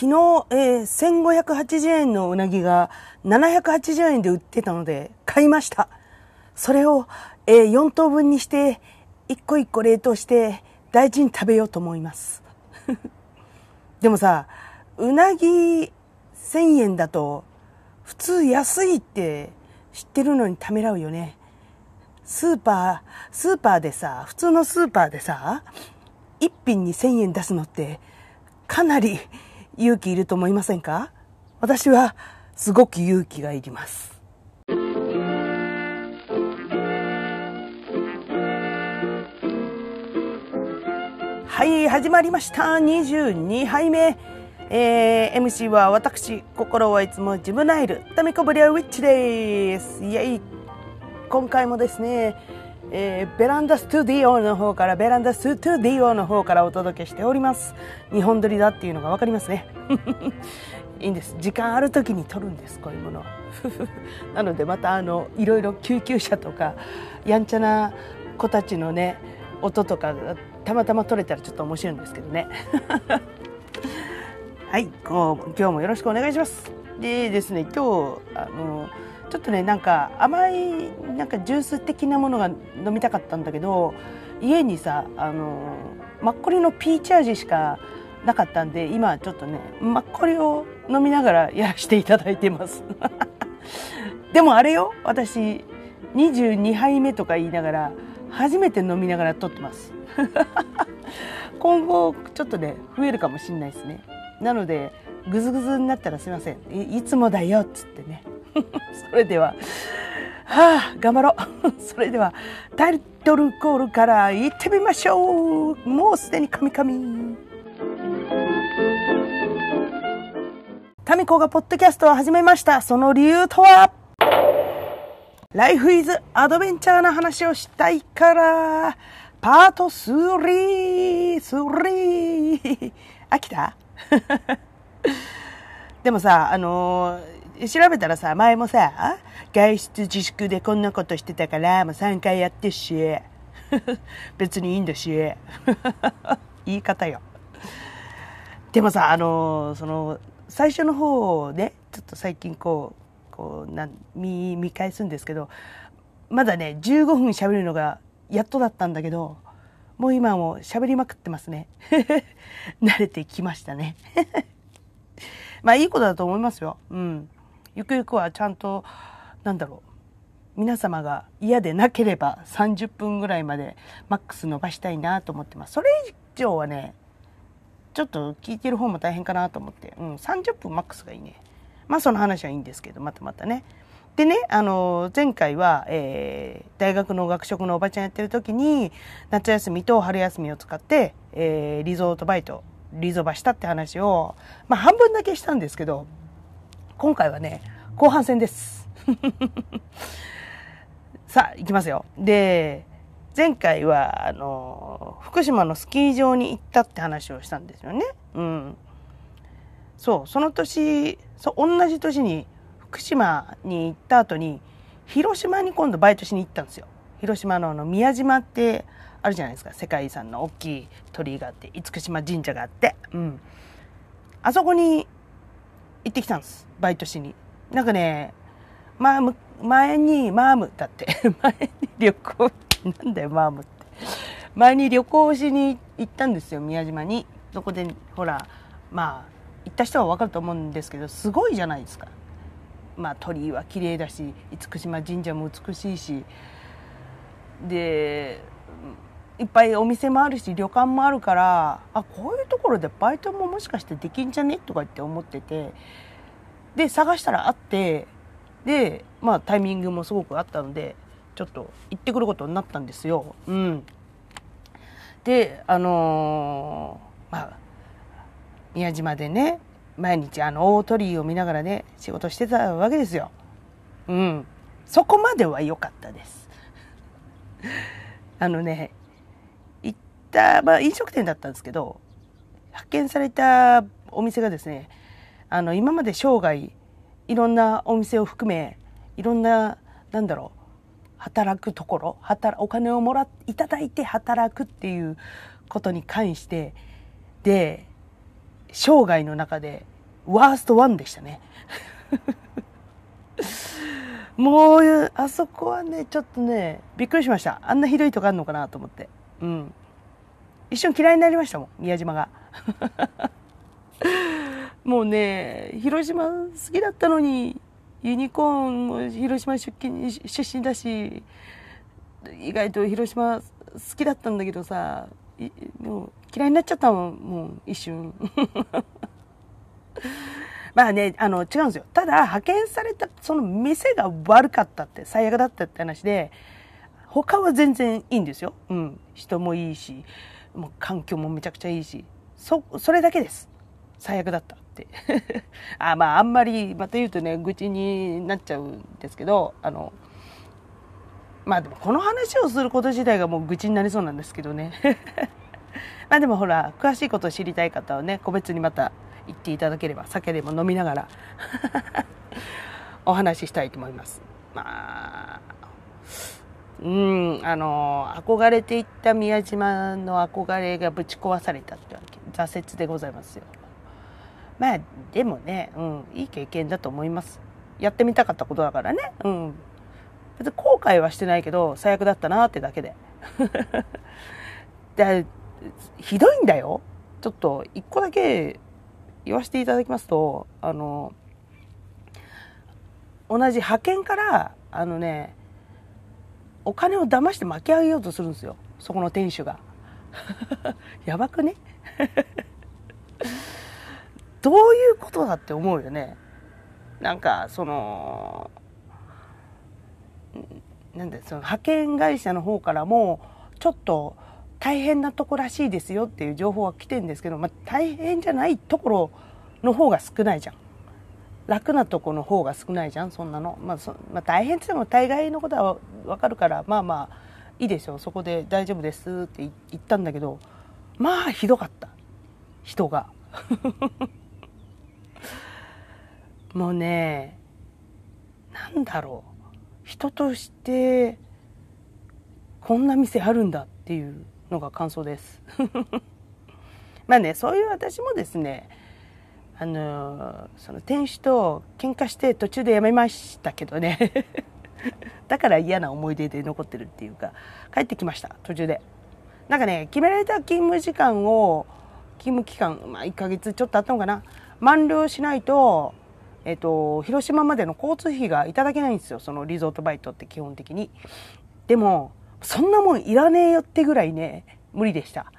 昨日、えー、1580円のうなぎが780円で売ってたので買いました。それを、えー、4等分にして、一個一個冷凍して大事に食べようと思います。でもさ、うなぎ1000円だと普通安いって知ってるのにためらうよね。スーパー、スーパーでさ、普通のスーパーでさ、一品に1000円出すのってかなり勇気いると思いませんか？私はすごく勇気がいります。はい、始まりました。22杯目。えー、MC は私、心はいつもジムナイル、タミコブリアウィッチです。イェイ。今回もですね、えー、ベランダストゥディオの方から、ベランダストゥディオの方からお届けしております。日本撮りだっていうのがわかりますね。いいんです。時間ある時に撮るんです、こういうもの。なのでまたあの、いろいろ救急車とか、やんちゃな子たちのね、音とかたまたま撮れたらちょっと面白いんですけどね。はい、こう今日もよろしくお願いします。でですね、今日あのちょっとねなんか甘いなんかジュース的なものが飲みたかったんだけど家にさあのマッコリのピーチ味しかなかったんで今ちょっとねマッコリを飲みながらやらせていただいてます。でもあれよ私22杯目とか言いながら初めて飲みながら撮ってます。今後ちょっとね増えるかもしんないですね。なのでグズグズになったらすいません。いつもだよっつってね。それでは、はあ、頑張ろう。それでは、タイトルコールから行ってみましょう。もうすでにカミカミ。タミコがポッドキャストを始めました。その理由とは？ライフイズアドベンチャーな話をしたいから、パート3、3。飽きた？でもさ、あのー調べたらさ、前もさ、外出自粛でこんなことしてたから、もう3回やってし、別にいいんだし、言い方よ。でもさ、あの、その、最初の方をね、ちょっと最近こう、こう、な見、見返すんですけど、まだね、15分喋るのがやっとだったんだけど、もう今も喋りまくってますね。慣れてきましたね。まあいいことだと思いますよ。うん。ゆくゆくはちゃんとなんだろう皆様が嫌でなければ30分ぐらいまでマックス伸ばしたいなと思ってます。それ以上はねちょっと聞いてる方も大変かなと思って、うん、30分マックスがいいね。まあその話はいいんですけどまたまたね。でね、あの、前回は、えー、大学の学食のおばちゃんやってる時に、夏休みと春休みを使って、えー、リゾートバイト、リゾバしたって話を、まあ半分だけしたんですけど、今回はね、後半戦です。さあ、行きますよ。で、前回は、あの、福島のスキー場に行ったって話をしたんですよね。うん。そう、その年、そう、同じ年に福島に行った後に、広島に今度バイトしに行ったんですよ。広島のあの宮島ってあるじゃないですか。世界遺産の大きい鳥居があって、厳島神社があって。うん。あそこに行ってきたんです。バイトしに。なんかね、まあ、前に、マームだって。前に旅行、なんだよ、マームって。前に旅行しに行ったんですよ、宮島に。そこで、ほら、まあ、行った人はわかると思うんですけど、すごいじゃないですか。まあ、鳥居は綺麗だし、厳島神社も美しいし、で、いっぱいお店もあるし旅館もあるからあこういうところでバイトももしかしてできんじゃね？とかって思っててで探したらあってでまあタイミングもすごくあったのでちょっと行ってくることになったんですよ。うん、であのー、まあ宮島でね毎日あの大鳥居を見ながらね仕事してたわけですよ。うん、そこまでは良かったです。あのねた、まあ、飲食店だったんですけど発見されたお店がですねあの今まで生涯いろんなお店を含めいろんななんだろう働くところ働お金をもらいただいて働くっていうことに関してで生涯の中でワーストワンでしたね。もう、あそこはね、ちょっとね、びっくりしました。あんなひどいとこあんのかなと思って。うん。一瞬嫌いになりましたもん、宮島が。もうね、広島好きだったのに、ユニコーンも広島出勤出身だし、意外と広島好きだったんだけどさ、もう嫌いになっちゃったもん、もう一瞬。まあね、あの、違うんですよ。ただ、派遣された、その店が悪かったって、最悪だったって話で、他は全然いいんですよ。うん。人もいいし、もう環境もめちゃくちゃいいし、そ、それだけです。最悪だったって。あ、まあ、あんまり、また言うとね、愚痴になっちゃうんですけど、あの、まあでもこの話をすること自体がもう愚痴になりそうなんですけどね。まあでもほら、詳しいことを知りたい方はね、個別にまた言っていただければ、酒でも飲みながら お話ししたいと思います。まあ、うん、あの、憧れていった宮島の憧れがぶち壊されたってわけ。挫折でございますよ。まあ、でもね、うん、いい経験だと思います。やってみたかったことだからね。うん。別に後悔はしてないけど、最悪だったなってだけで。で、ひどいんだよ。ちょっと、一個だけ言わせていただきますと、あの、同じ派遣から、あのね、お金を騙して巻き上げようとするんですよ。そこの店主が。やばくね？どういうことだって思うよね。なんか、その、なんで、その派遣会社の方からも、ちょっと大変なとこらしいですよっていう情報は来てるんですけど、まあ、大変じゃないところの方が少ないじゃん。楽なとこの方が少ないじゃん、そんなの。まあ、まあ、大変って言っても大概のことはわかるから、まあまあ、いいですよ、そこで大丈夫ですって言ったんだけど、まあ、ひどかった。人が。もうね、なんだろう。人として、こんな店あるんだっていうのが感想です。まあね、そういう私もですね、あのその店主と喧嘩して途中でやめましたけどね。だから嫌な思い出で残ってるっていうか帰ってきました途中で。なんかね決められた勤務時間を勤務期間、まあ、1ヶ月ちょっとあったのかな。満了しないとえっ、と広島までの交通費がいただけないんですよ。そのリゾートバイトって基本的に。でもそんなもんいらねえよってぐらいね無理でした。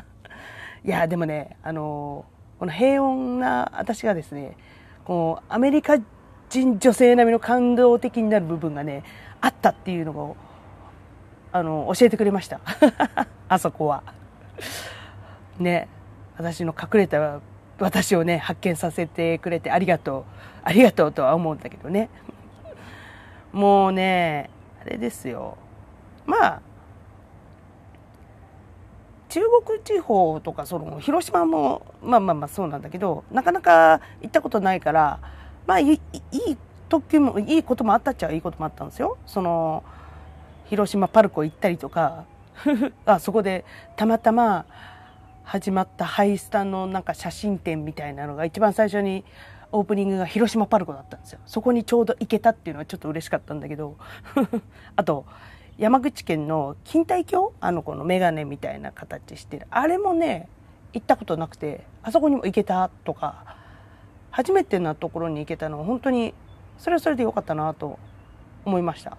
いやでもねあのこの平穏な私がですね、こう、アメリカ人女性並みの感動的になる部分がね、あったっていうのを、あの、教えてくれました。あそこは。ね、私の隠れた私をね、発見させてくれてありがとう。ありがとうとは思うんだけどね。もうね、あれですよ。まあ、中国地方とかその広島もまあまあまあそうなんだけどなかなか行ったことないからまあいい時もいいこともあったっちゃいいこともあったんですよ。その広島パルコ行ったりとか あそこでたまたま始まったハイスタのなんか写真展みたいなのが一番最初にオープニングが広島パルコだったんですよ。そこにちょうど行けたっていうのはちょっと嬉しかったんだけど あと山口県の錦帯橋あの子の眼鏡みたいな形してる。あれもね行ったことなくてあそこにも行けたとか初めてなところに行けたのは本当にそれはそれでよかったなと思いました。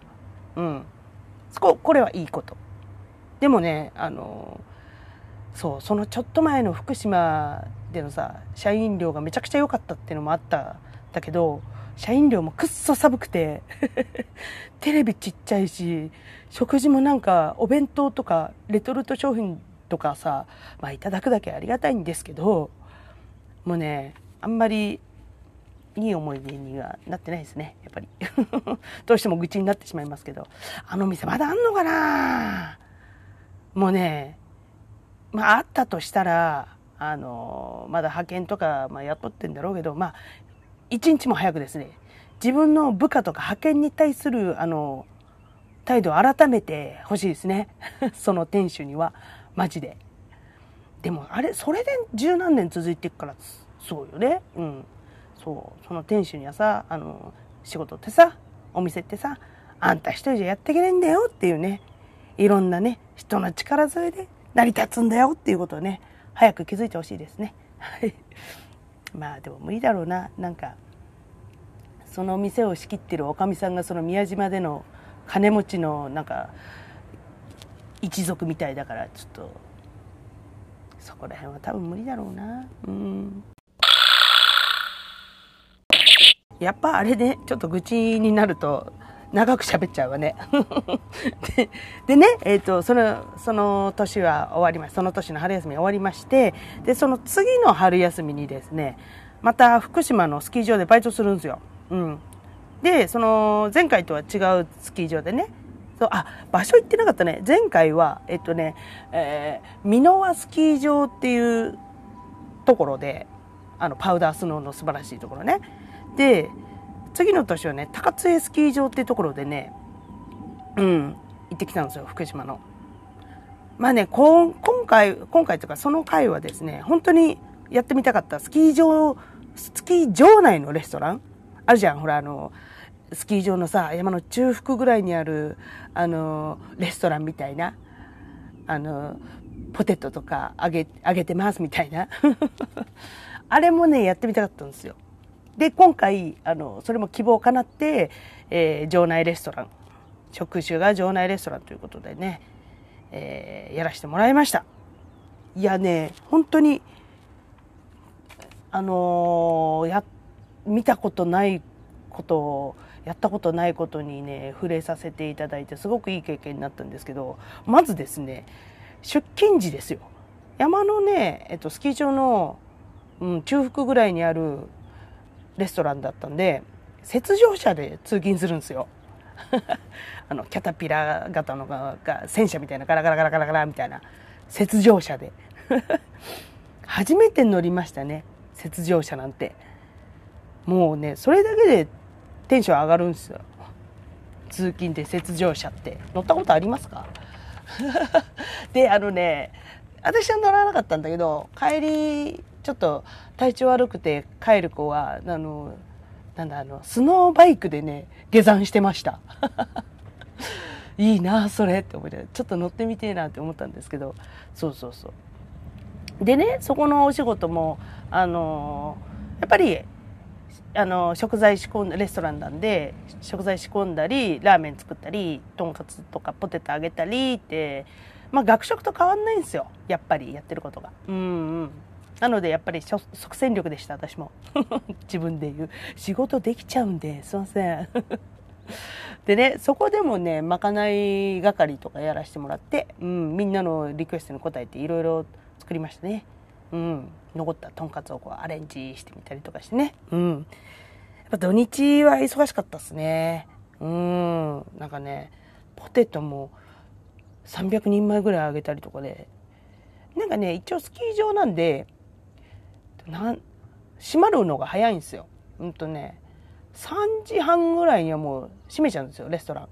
うん。そここれはいいこと。でもねあのそうそのちょっと前の福島でのさ社員寮がめちゃくちゃ良かったっていうのもあったんだけど社員寮もくっそ寒くてテレビちっちゃいし、食事もなんかお弁当とかレトルト商品とかさ、まあいただくだけありがたいんですけど、もうね、あんまりいい思い出にはなってないですね、やっぱり。どうしても愚痴になってしまいますけど、あの店まだあんのかな？もうね、まああったとしたら、あの、まだ派遣とか、まあ雇ってんだろうけど、まあ一日も早くですね、自分の部下とか派遣に対する、あの、態度を改めてほしいですね。その店主には、マジで。でもあれそれで十何年続いていくからそうよね。うん。そう。その店主にはさあの仕事ってさお店ってさあんた一人じゃやっていけないんだよっていうね。いろんなね人の力添えで成り立つんだよっていうことをね早く気づいてほしいですね。はい。まあでも無理だろうな。なんかその店を仕切ってるおかみさんがその宮島での金持ちのなんか一族みたいだからちょっとそこら辺は多分無理だろうな。うん。やっぱあれねちょっと愚痴になると長く喋っちゃうわね。ででね、えーと、そのその年は終わりましその年の春休み終わりましてでその次の春休みにですねまた福島のスキー場でバイトするんですよ、うん、でその前回とは違うスキー場でね。そうあ場所行ってなかったね。前回はえっとね、えー、箕輪スキー場っていうところであのパウダースノーの素晴らしいところね。で次の年はね高津江スキー場っていうところでねうん行ってきたんですよ福島の。まあね今回今回とかその回はですね本当にやってみたかったスキー場スキー場内のレストランあるじゃん。ほらあのスキー場のさ山の中腹ぐらいにあるあのレストランみたいな。あのポテトとか揚げ揚げてますみたいな。あれもねやってみたかったんですよ。で、今回、あの、それも希望かなって、えー、場内レストラン、職種が場内レストランということでね、えー、やらせてもらいました。いやね、本当に、あのー、や、見たことないことを、やったことないことにね、触れさせていただいて、すごくいい経験になったんですけど、まずですね、出勤時ですよ。山のね、えっと、スキー場の、うん、中腹ぐらいにあるレストランだったんで雪上車で通勤するんですよ。あのキャタピラー型のが戦車みたいなガラガラガラガラガラみたいな雪上車で。初めて乗りましたね雪上車なんて。もうねそれだけでテンション上がるんですよ。通勤で雪上車って。乗ったことありますか？であのね私は乗らなかったんだけど帰りちょっと体調悪くて帰る子はあのなんだあのスノーバイクでね下山してました。いいなそれって思ってちょっと乗ってみてえなって思ったんですけどそうそうそう。でねそこのお仕事もあのやっぱりあの食材仕込んだレストランなんで食材仕込んだりラーメン作ったりとんかつとかポテト揚げたりってまあ学食と変わんないんですよ。やっぱりやってることが。うんうん。なのでやっぱり即戦力でした私も。自分で言う。仕事できちゃうんですいません。でねそこでもねまかない係とかやらせてもらって、うん、みんなのリクエストに応えていろいろ作りましたね、うん、残ったとんかつをこうアレンジしてみたりとかしてね、うん、やっぱ土日は忙しかったっすね。うん。なんかねポテトも300人前ぐらいあげたりとかで。なんかね一応スキー場なんでなん閉まるのが早いんですよ。うんとね3時半ぐらいにはもう閉めちゃうんですよレストラン。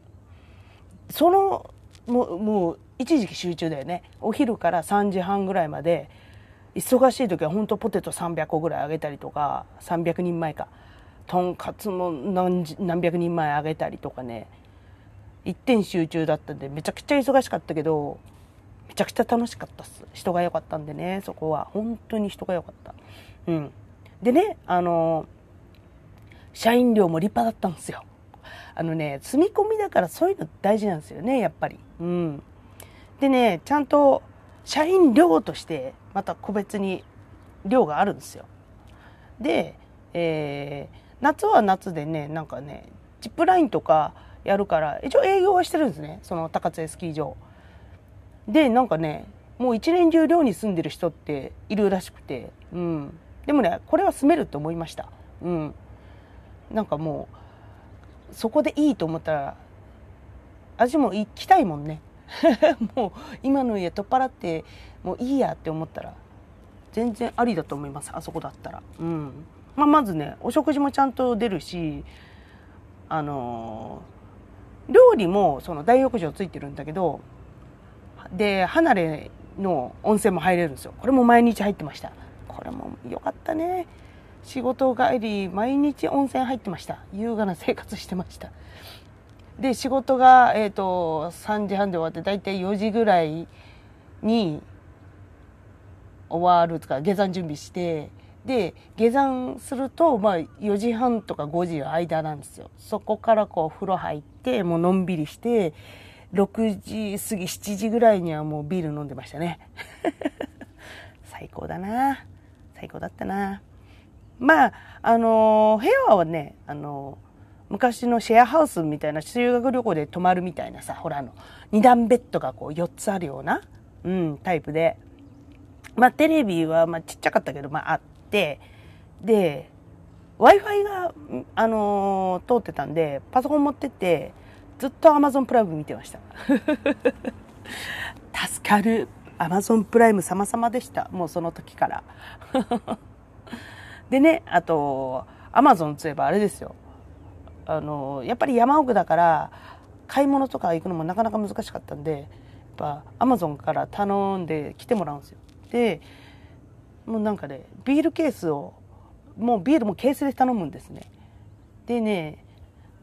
そのもうもう一時期集中だよね。お昼から3時半ぐらいまで忙しい時は本当ポテト300個ぐらいあげたりとか300人前か。とんかつも何何百人前あげたりとかね。一点集中だったんでめちゃくちゃ忙しかったけどめちゃくちゃ楽しかったっす。人が良かったんでねそこは。本当に人が良かった。うん。でねあの社員寮も立派だったんですよ。あのね積み込みだからそういうの大事なんですよねやっぱり。うん。でねちゃんと社員寮としてまた個別に寮があるんですよ。で、えー、夏は夏でねなんかねジップラインとかやるから一応営業はしてるんですね。その高津スキー場。でなんかねもう一年中寮に住んでる人っているらしくて、うん、でもねこれは住めると思いました、うん、なんかもうそこでいいと思ったら私も行きたいもんね。もう今の家取っ払ってもういいやって思ったら全然ありだと思いますあそこだったら、うん。まあ、まずねお食事もちゃんと出るしあのー、料理もその大浴場ついてるんだけどで離れの温泉も入れるんですよ。これも毎日入ってました。これも良かったね。仕事帰り毎日温泉入ってました。優雅な生活してました。で仕事が、えーと、3時半で終わって大体4時ぐらいに終わるとか下山準備してで下山すると、まあ、4時半とか5時の間なんですよ。そこからこう風呂入ってもうのんびりして6時過ぎ7時ぐらいにはもうビール飲んでましたね。最高だな。最高だったな。まああの部屋はねあの昔のシェアハウスみたいな修学旅行で泊まるみたいなさほらあの2段ベッドがこう4つあるような、うん、タイプで。まあテレビはまあちっちゃかったけどまああって。で w i f i が、あのー、通ってたんでパソコン持ってってずっと Amazon プライム見てました。助かる。Amazon プライム様々でした。もうその時から。でねあと Amazon といえばあれですよ。あのやっぱり山奥だから買い物とか行くのもなかなか難しかったんでやっぱ Amazon から頼んで来てもらうんですよ。でもうなんかねビールケースをもうビールもケースで頼むんですね。でね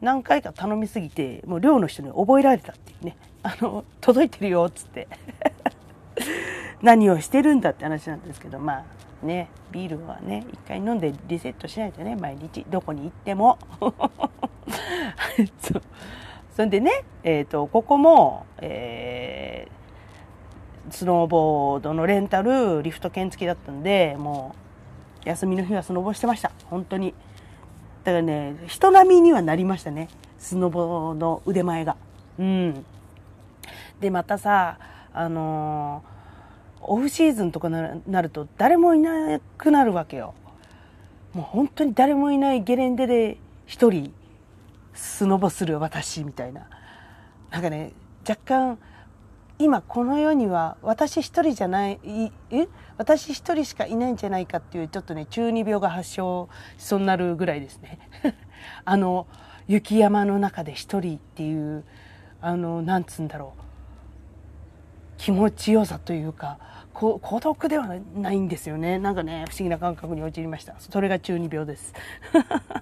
何回か頼みすぎてもう寮の人に覚えられたっていうね。あの届いてるよっつって。何をしてるんだって話なんですけどまあねビールはね一回飲んでリセットしないとね毎日どこに行っても そそんでねえっ、ー、とここも、えー、スノーボードのレンタルリフト券付きだったんでもう休みの日はスノボしてました本当にだからね、人並みにはなりましたね。スノボの腕前が。うん。で、またさ、あのー、オフシーズンとかなると誰もいなくなるわけよ。もう本当に誰もいないゲレンデで一人スノボする私みたいな。なんかね、若干、今この世には私一人じゃない、え？私一人しかいないんじゃないかっていうちょっとね中二病が発症しそうになるぐらいですね あの雪山の中で一人っていうあのなんつうんだろう気持ちよさというか孤独ではないんですよね。なんかね不思議な感覚に陥りました。それが中二病です。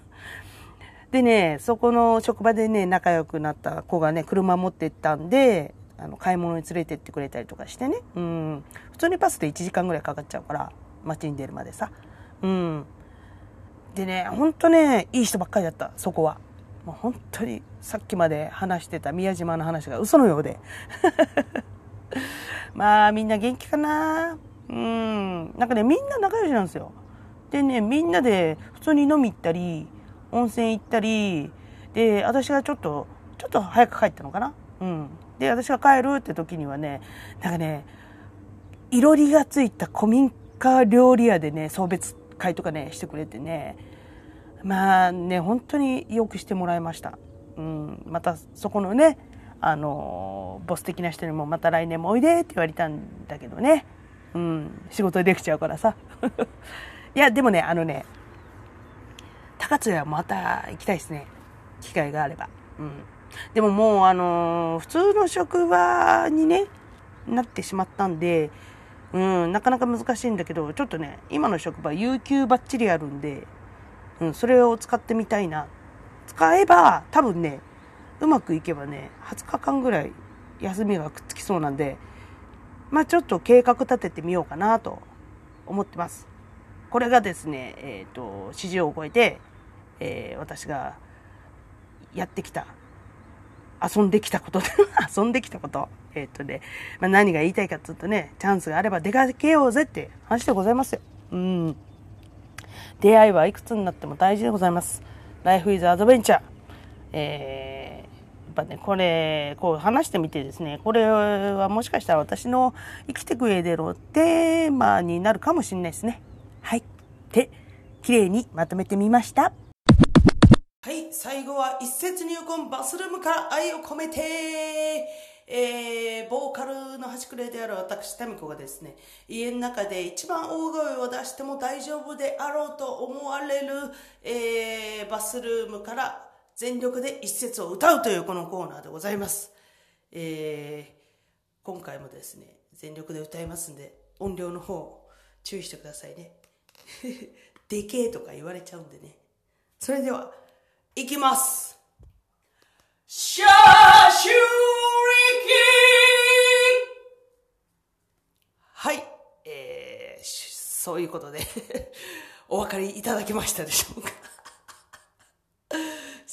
でねそこの職場でね仲良くなった子がね車持ってったんであの買い物に連れてってくれたりとかしてね、うん、普通にパスで1時間ぐらいかかっちゃうから街に出るまでさ、うん、でねほんとねいい人ばっかりだったそこは。もう本当にさっきまで話してた宮島の話が嘘のようで。まあみんな元気かな？うん。なんかねみんな仲良しなんですよ。でねみんなで普通に飲み行ったり温泉行ったりで私がちょっとちょっと早く帰ったのかな？うん。で私が帰るって時にはねなんかねいろりがついた古民家料理屋でね送別会とかねしてくれてねまあね本当によくしてもらいました、うん、またそこのねあのボス的な人にもまた来年もおいでって言われたんだけどね、うん、仕事できちゃうからさ。いやでもねあのね高津はまた行きたいですね。機会があれば。うん。でももう、あの、普通の職場にね、なってしまったんで、うん、なかなか難しいんだけど、ちょっとね、今の職場、有給ばっちりあるんで、うん、それを使ってみたいな。使えば、多分ね、うまくいけばね、20日間ぐらい休みがくっつきそうなんで、まあちょっと計画立ててみようかなと思ってます。これがですね、えっ、ー、と、市場を超えて、えー、私がやってきた遊んできたこと 遊んできたこと。えっ、とね、まあ、何が言いたいかっていうとね、チャンスがあれば出かけようぜって話でございますよ。うん。出会いはいくつになっても大事でございます。Life is Adventure。えー、ぱね、これ、こう話してみてですね、これはもしかしたら私の生きていく上でのテーマになるかもしれないですね。はい。で、綺麗にまとめてみました。はい、最後は一節入魂バスルームから愛を込めて、えー、ボーカルの端くれである私、タミコがですね、家の中で一番大声を出しても大丈夫であろうと思われる、えー、バスルームから全力で一節を歌うというこのコーナーでございます。えー、今回もですね、全力で歌いますんで、音量の方、注意してくださいね。でけえとか言われちゃうんでね。それでは、いきますシャーシューリキはい、えー、そういうことで お分かりいただけましたでしょうか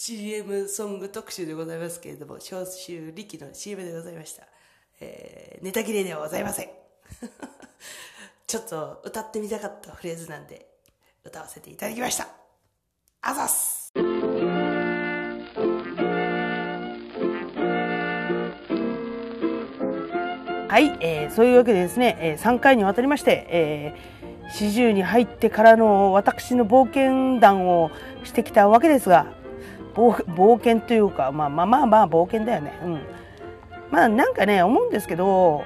CM ソング特集でございますけれども、消臭力の CM でございました。えー、ネタ切れではございません。ちょっと歌ってみたかったフレーズなんで、歌わせていただきました。あざっすはい、えー、そういうわけでですね、えー、3回にわたりまして、えー、四十に入ってからの私の冒険談をしてきたわけですが、冒険というか、まあまあまあまあ冒険だよね。うん。まあなんかね、思うんですけど、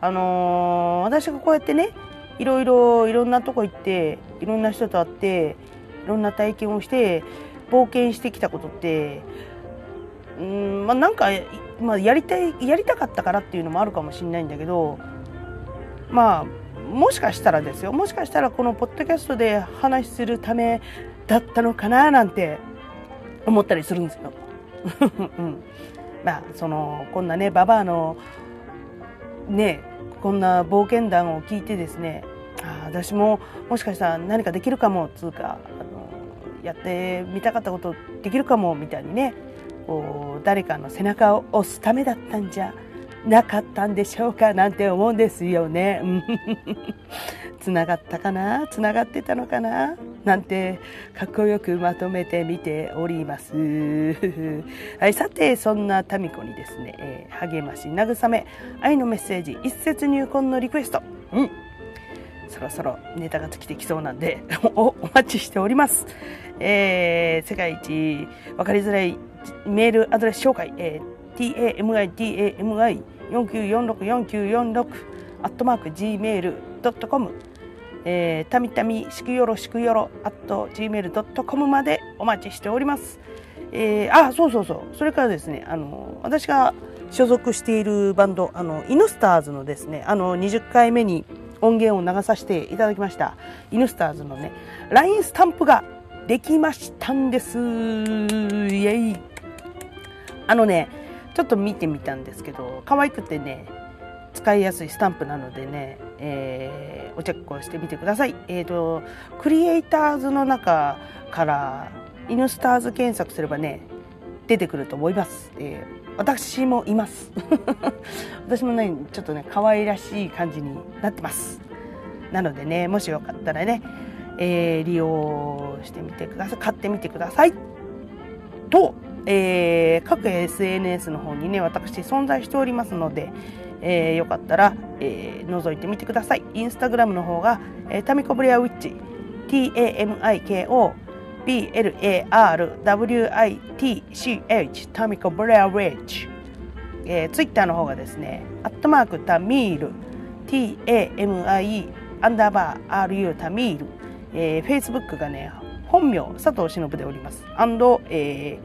あのー、私がこうやってね、いろいろいろんなとこ行って、いろんな人と会って、いろんな体験をして、冒険してきたことって、うん、まあなんか、まあやりたい、やりたかったからっていうのもあるかもしれないんだけど、まあ、もしかしたらですよ、もしかしたらこのポッドキャストで話するためだったのかななんて思ったりするんですよ。うん、まあそのこんなねババアのねこんな冒険談を聞いてですねあ私ももしかしたら何かできるかもつうかあのやってみたかったことできるかもみたいにねこう誰かの背中を押すためだったんじゃなかったんでしょうかなんて思うんですよね。つながったかな？つながってたのかな？なんてかっこよくまとめてみております。はい、さてそんなタミコにですね、えー、励まし慰め愛のメッセージ一節入魂のリクエスト。うんそろそろネタが尽きてきそうなんで お待ちしております。えー、世界一分かりづらいメールアドレス紹介、えー、tamidami49464946 アットマーク gmail.com えー、たみたみしくよろしくよろ at gmail.com までお待ちしております。えー、あ、そうそうそう。それからですね、あの、私が所属しているバンド、あの、イヌスターズのですね、あの、20回目に音源を流させていただきました、イヌスターズのね、LINE スタンプができましたんです。イェイ。あのね、ちょっと見てみたんですけど、可愛くてね、使いやすいスタンプなのでね、えー、おチェックをしてみてください。えっ、ー、と、クリエイターズの中からイヌスターズ検索すればね、出てくると思います。えー、私もいます。私もね、ちょっとね、可愛らしい感じになってます。なのでね、もしよかったらね、えー、利用してみてください。買ってみてください。と、えー、各 SNS の方にね、私存在しておりますので、えー、よかったら、えー、覗いてみてください。インスタグラムの方が、えー、タミコブレアウィッチ、T-A-M-I-K-O B-L-A-R-W-I-T-C-H タミコブレアウィッチ、えー、ツイッターの方がですね、アットマークタミール、TAMIE アンダーバー R-U タミール、えー、フェイスブックがね、本名佐藤忍でおります。アンド、え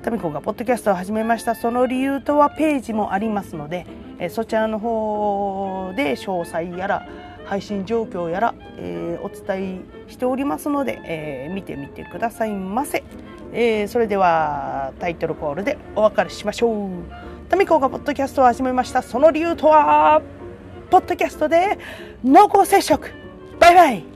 ー、タミコがポッドキャストを始めました。その理由とはページもありますので、えそちらの方で詳細やら配信状況やら、えー、お伝えしておりますので、えー、見てみてくださいませ、えー、それではタイトルコールでお別れしましょう。タミコがポッドキャストを始めました。その理由とはポッドキャストで濃厚接触。バイバイ。